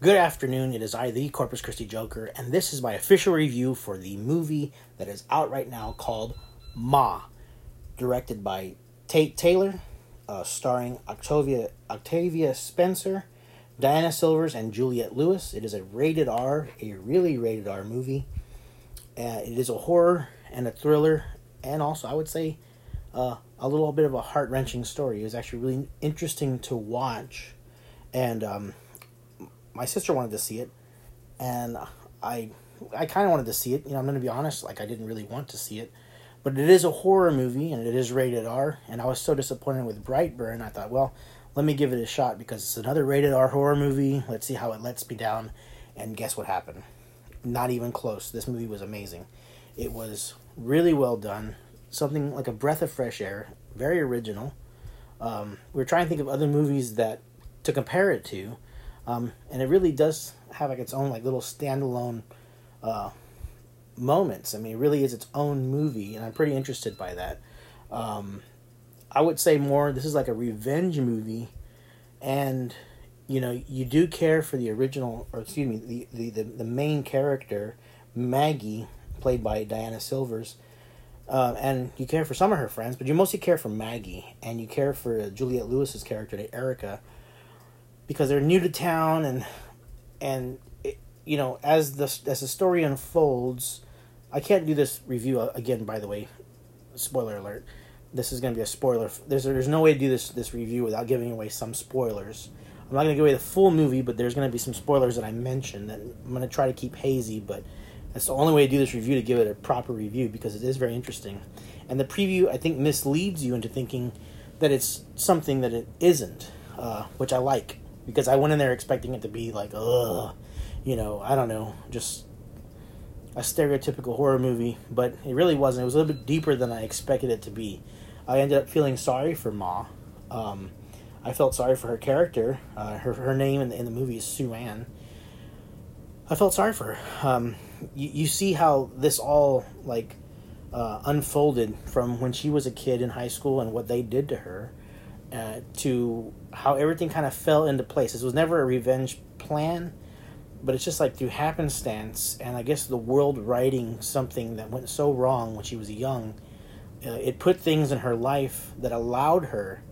Good afternoon. It is I, the Corpus Christi Joker, and this is my official review for the movie that is out right now called Ma, directed by Tate Taylor, uh, starring Octavia Octavia Spencer, Diana Silvers, and Juliette Lewis. It is a rated R, a really rated R movie. Uh, it is a horror and a thriller, and also I would say uh, a little bit of a heart wrenching story. It was actually really interesting to watch, and um, my sister wanted to see it, and I I kind of wanted to see it. You know, I'm going to be honest, like I didn't really want to see it, but it is a horror movie and it is rated R. And I was so disappointed with Brightburn. I thought, well, let me give it a shot because it's another rated R horror movie. Let's see how it lets me down. And guess what happened? Not even close. This movie was amazing. It was really well done. Something like a breath of fresh air. Very original. Um, we are trying to think of other movies that to compare it to um, and it really does have like its own like little standalone uh, moments. I mean, it really is its own movie, and I'm pretty interested by that. Um, I would say more. This is like a revenge movie, and you know you do care for the original, or excuse me, the the the, the main character Maggie, played by Diana Silvers. Uh, and you care for some of her friends, but you mostly care for Maggie, and you care for Juliette Lewis's character, Erica, because they're new to town and and it, you know as the as the story unfolds i can't do this review again by the way. Spoiler alert. This is going to be a spoiler there's there's no way to do this this review without giving away some spoilers. I'm not going to give away the full movie but there's going to be some spoilers that i mentioned that i'm going to try to keep hazy but that's the only way to do this review to give it a proper review because it is very interesting. And the preview i think misleads you into thinking that it's something that it isn't uh, which i like because I went in there expecting it to be like, ugh, you know, I don't know, just a stereotypical horror movie, but it really wasn't. It was a little bit deeper than I expected it to be. I ended up feeling sorry for Ma. Um, I felt sorry for her character. Uh, her her name in the, in the movie is Sue Ann. I felt sorry for her. Um, you, you see how this all like uh, unfolded from when she was a kid in high school and what they did to her uh, to how everything kind of fell into place. This was never a revenge plan, but it's just like through happenstance, and I guess the world writing something that went so wrong when she was young, uh, it put things in her life that allowed her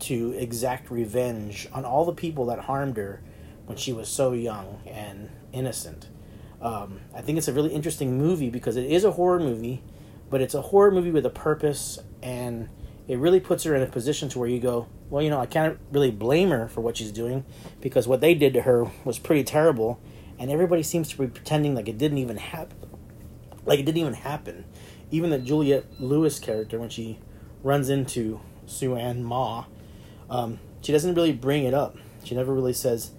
to exact revenge on all the people that harmed her when she was so young and innocent. Um, I think it's a really interesting movie because it is a horror movie, but it's a horror movie with a purpose and it really puts her in a position to where you go, well, you know, I can't really blame her for what she's doing because what they did to her was pretty terrible, and everybody seems to be pretending like it didn't even happen, like it didn't even happen. Even the Juliette Lewis character, when she runs into Sue Ann Ma, um, she doesn't really bring it up. She never really says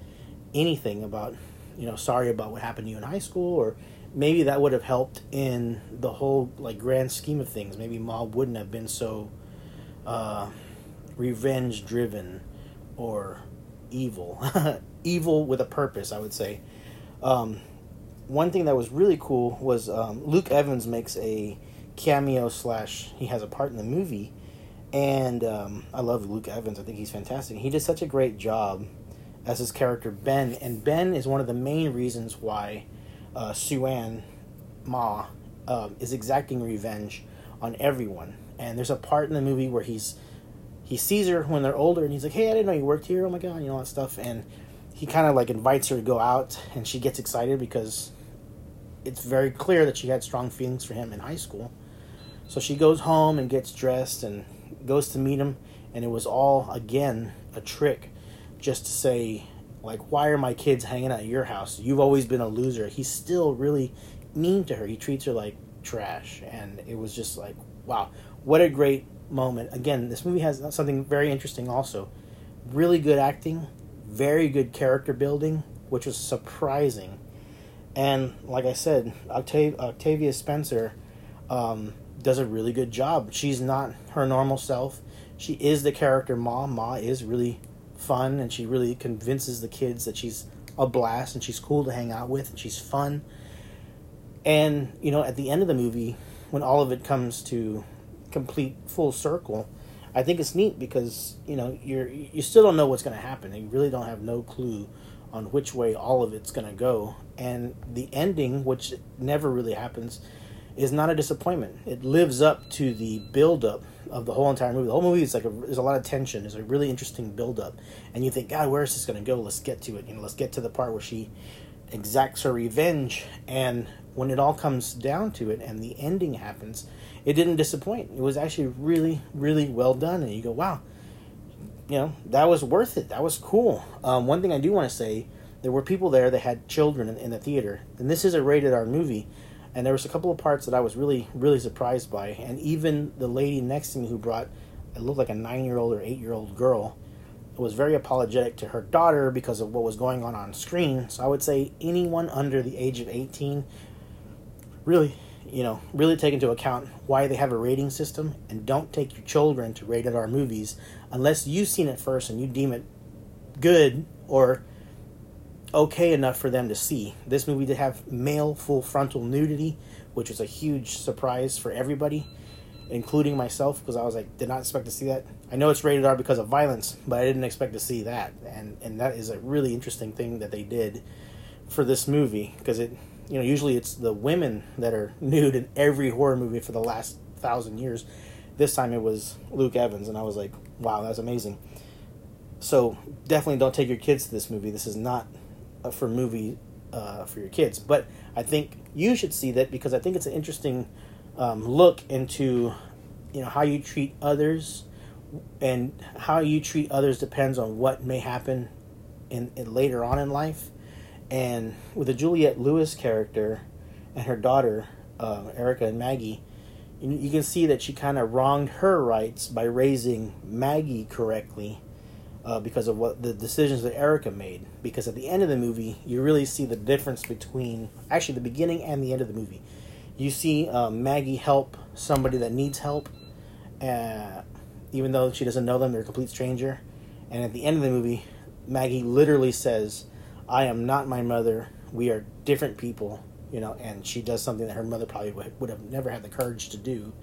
anything about, you know, sorry about what happened to you in high school, or maybe that would have helped in the whole like grand scheme of things. Maybe Ma wouldn't have been so uh, revenge driven or evil. evil with a purpose, I would say. Um, one thing that was really cool was um, Luke Evans makes a cameo slash he has a part in the movie, and um, I love Luke Evans. I think he's fantastic. He did such a great job as his character Ben, and Ben is one of the main reasons why uh, Sue Ann Ma uh, is exacting revenge on everyone. And there's a part in the movie where he's he sees her when they're older and he's like hey i didn't know you worked here. Oh my god you know all that stuff. And he kind of like invites her to go out and she gets excited because it's very clear that she had strong feelings for him in high school. So she goes home and gets dressed and goes to meet him. And it was all again a trick just to say like why are my kids hanging out at your house? You've always been a loser. He's still really mean to her. He treats her like trash and it was just like wow what a great moment. Again, this movie has something very interesting also. Really good acting, very good character building, which was surprising. And like I said, Octav- Octavia Spencer um, does a really good job. She's not her normal self. She is the character Ma. Ma is really fun, and she really convinces the kids that she's a blast and she's cool to hang out with and she's fun. And you know, at the end of the movie, when all of it comes to complete full circle, I think it's neat because you know you're you still don't know what's going to happen. You really don't have no clue on which way all of it's going to go. And the ending, which never really happens, is not a disappointment. It lives up to the build up of the whole entire movie. The whole movie is like a, there's a lot of tension. There's a really interesting build up, and you think, God, where is this going to go? Let's get to it. You know, let's get to the part where she exacts her revenge. And when it all comes down to it, and the ending happens, it didn't disappoint. It was actually really, really well done. And you go, wow, you know, that was worth it. That was cool. Um, one thing I do want to say, there were people there that had children in, in the theater, and this is a rated R movie and there was a couple of parts that I was really really surprised by, and even the lady next to me who brought it looked like a nine year old or eight year old girl was very apologetic to her daughter because of what was going on on screen. So I would say anyone under the age of eighteen, really, you know, really take into account why they have a rating system, and don't take your children to rated R movies unless you've seen it first and you deem it good or okay enough for them to see. This movie did have male full frontal nudity, which was a huge surprise for everybody, including myself, because I was like, did not expect to see that. I know it's rated R because of violence, but I didn't expect to see that, and and that is a really interesting thing that they did for this movie because it, you know, usually it's the women that are nude in every horror movie for the last thousand years. This time it was Luke Evans, and I was like, wow, that's amazing. So definitely don't take your kids to this movie. This is not uh, for movie uh, for your kids. But I think you should see that because I think it's an interesting um, look into you know how you treat others and how you treat others depends on what may happen in, in later on in life. And with the Juliette Lewis character and her daughter uh, Erica and Maggie, you, you can see that she kind of wronged her rights by raising Maggie correctly uh, because of what the decisions that Erica made. Because at the end of the movie, you really see the difference between actually the beginning and the end of the movie. You see um, Maggie help somebody that needs help, uh, even though she doesn't know them; they're a complete stranger. And at the end of the movie, Maggie literally says, "I am not my mother. We are different people." You know, and she does something that her mother probably would, would have never had the courage to do,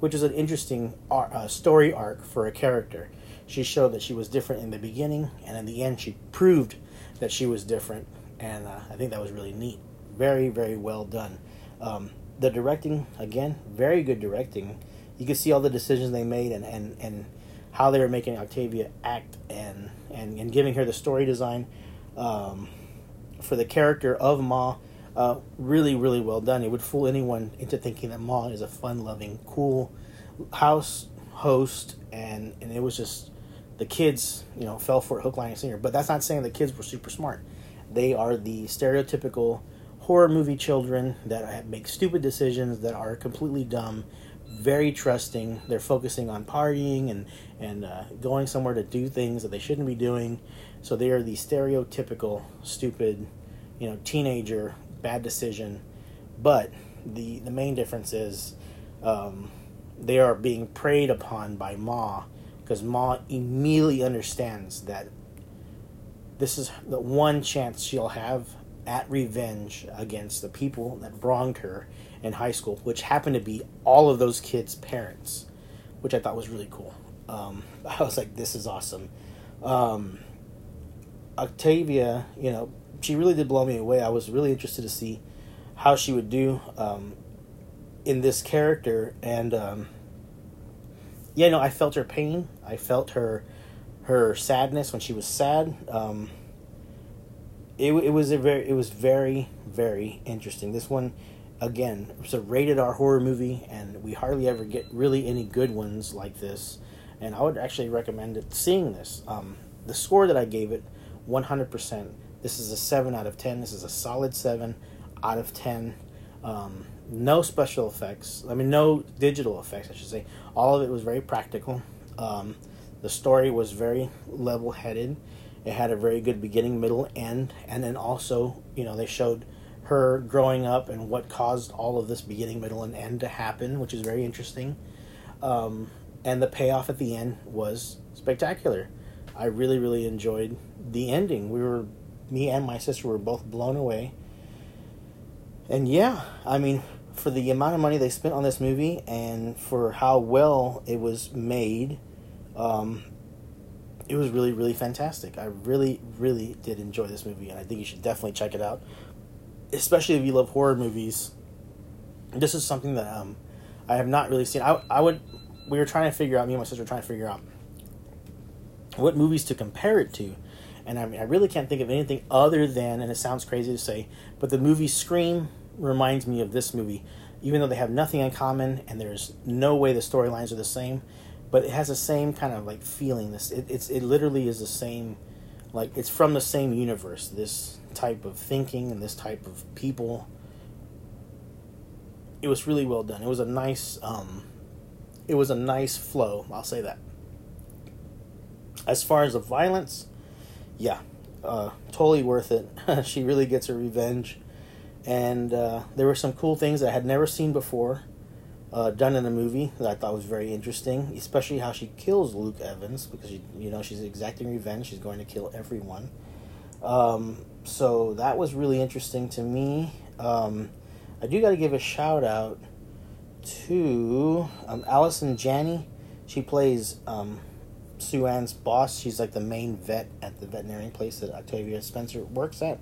which is an interesting uh, story arc for a character she showed that she was different in the beginning, and in the end, she proved that she was different. And uh, I think that was really neat. Very, very well done. Um, the directing, again, very good directing. You can see all the decisions they made and, and, and how they were making Octavia act and, and, and giving her the story design um, for the character of Ma. Uh, really, really well done. It would fool anyone into thinking that Ma is a fun loving, cool house host, and, and it was just the kids, you know, fell for it hook, line, and sinker. But that's not saying the kids were super smart. They are the stereotypical horror movie children that make stupid decisions that are completely dumb, very trusting. They're focusing on partying and and uh, going somewhere to do things that they shouldn't be doing. So they are the stereotypical stupid, you know, teenager bad decision. But the the main difference is um, they are being preyed upon by Ma because Ma immediately understands that this is the one chance she'll have at revenge against the people that wronged her in high school, which happened to be all of those kids' parents, which I thought was really cool. Um, I was like, this is awesome. Um, Octavia, you know, she really did blow me away. I was really interested to see how she would do um, in this character, and um, yeah, no, I felt her pain. I felt her her sadness when she was sad. Um, it it was a very it was very very interesting. This one, again, it's a rated R horror movie, and we hardly ever get really any good ones like this. And I would actually recommend it, seeing this. Um, the score that I gave it, one hundred percent. This is a seven out of ten. This is a solid seven out of ten. Um, no special effects. I mean, no digital effects, I should say. All of it was very practical. Um, the story was very level headed. It had a very good beginning, middle, and end. And then also, you know, they showed her growing up and what caused all of this beginning, middle, and end to happen, which is very interesting. Um, and the payoff at the end was spectacular. I really, really enjoyed the ending. We were, me and my sister were both blown away. And yeah, I mean, for the amount of money they spent on this movie and for how well it was made, um, it was really really fantastic. I really really did enjoy this movie, and I think you should definitely check it out, especially if you love horror movies. This is something that um, I have not really seen. I I would we were trying to figure out me and my sister were trying to figure out what movies to compare it to. And I mean, I really can't think of anything other than, and it sounds crazy to say, but the movie Scream reminds me of this movie, even though they have nothing in common and there's no way the storylines are the same, but it has the same kind of like feeling. This it, it's it literally is the same, like it's from the same universe. This type of thinking and this type of people. It was really well done. It was a nice, um, it was a nice flow. I'll say that. As far as the violence, yeah, uh, totally worth it. she really gets her revenge and uh, there were some cool things I had never seen before uh, done in a movie that I thought was very interesting, especially how she kills Luke Evans because she, you know she's exacting revenge. She's going to kill everyone. Um, so that was really interesting to me. Um, I do got to give a shout out to um, Allison Janney. She plays um, Sue Ann's boss. She's like the main vet at the veterinarian place that Octavia Spencer works at.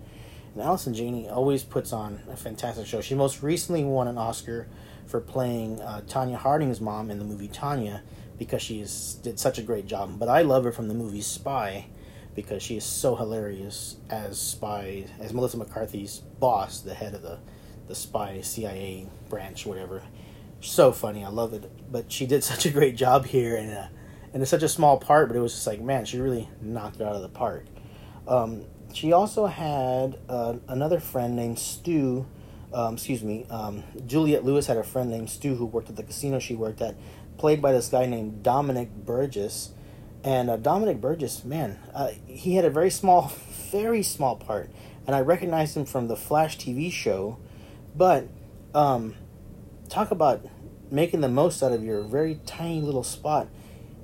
And Allison Janney always puts on a fantastic show. She most recently won an Oscar for playing uh, Tonya Harding's mom in the movie Tonya because she is, did such a great job. But I love her from the movie Spy because she is so hilarious as Spy, as Melissa McCarthy's boss, the head of the, the Spy CIA branch, whatever. So funny, I love it. But she did such a great job here, and and it's such a small part, but it was just like, man, she really knocked it out of the park. Um, she also had uh, another friend named Stu. Um, excuse me, um, Juliette Lewis had a friend named Stu who worked at the casino she worked at, played by this guy named Dominic Burgess. And uh, Dominic Burgess, man, uh, he had a very small, very small part, and I recognized him from the Flash TV show. But um, talk about making the most out of your very tiny little spot.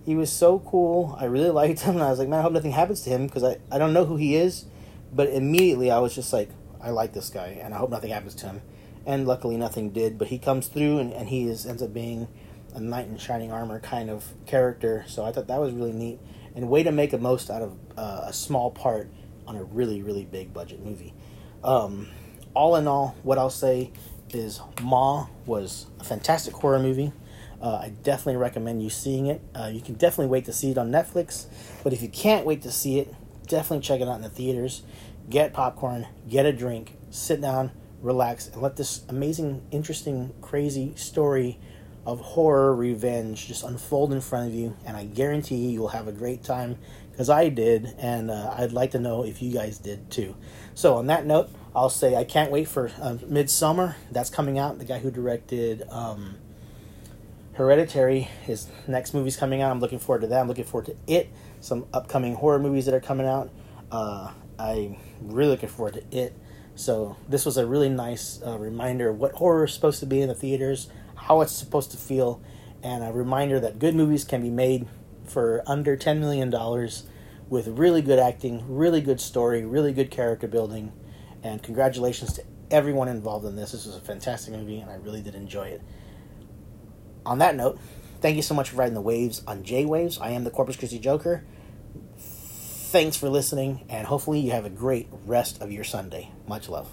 He was so cool. I really liked him, and I was like, man, I hope nothing happens to him because I, I don't know who he is, but immediately I was just like, I like this guy, and I hope nothing happens to him. And luckily, nothing did. But he comes through, and, and he is, ends up being a knight in shining armor kind of character. So I thought that was really neat, and way to make a most out of uh, a small part on a really really big budget movie. Um, all in all, what I'll say is Ma was a fantastic horror movie. Uh, I definitely recommend you seeing it. Uh, you can definitely wait to see it on Netflix, but if you can't wait to see it, definitely check it out in the theaters. Get popcorn, get a drink, sit down, relax, and let this amazing, interesting, crazy story of horror revenge just unfold in front of you. And I guarantee you, you'll have a great time because I did, and uh, I'd like to know if you guys did too. So, on that note, I'll say I can't wait for uh, Midsommar. That's coming out. The guy who directed um, Hereditary, his next movie's coming out. I'm looking forward to that. I'm looking forward to it some upcoming horror movies that are coming out. Uh, I'm really looking forward to it. So this was a really nice uh, reminder of what horror is supposed to be in the theaters, how it's supposed to feel, and a reminder that good movies can be made for under ten million dollars with really good acting, really good story, really good character building, and congratulations to everyone involved in this. This was a fantastic movie, and I really did enjoy it. On that note, Thank you so much for riding the waves on J Waves. I am the Corpus Christi Joker. Thanks for listening, and hopefully, you have a great rest of your Sunday. Much love.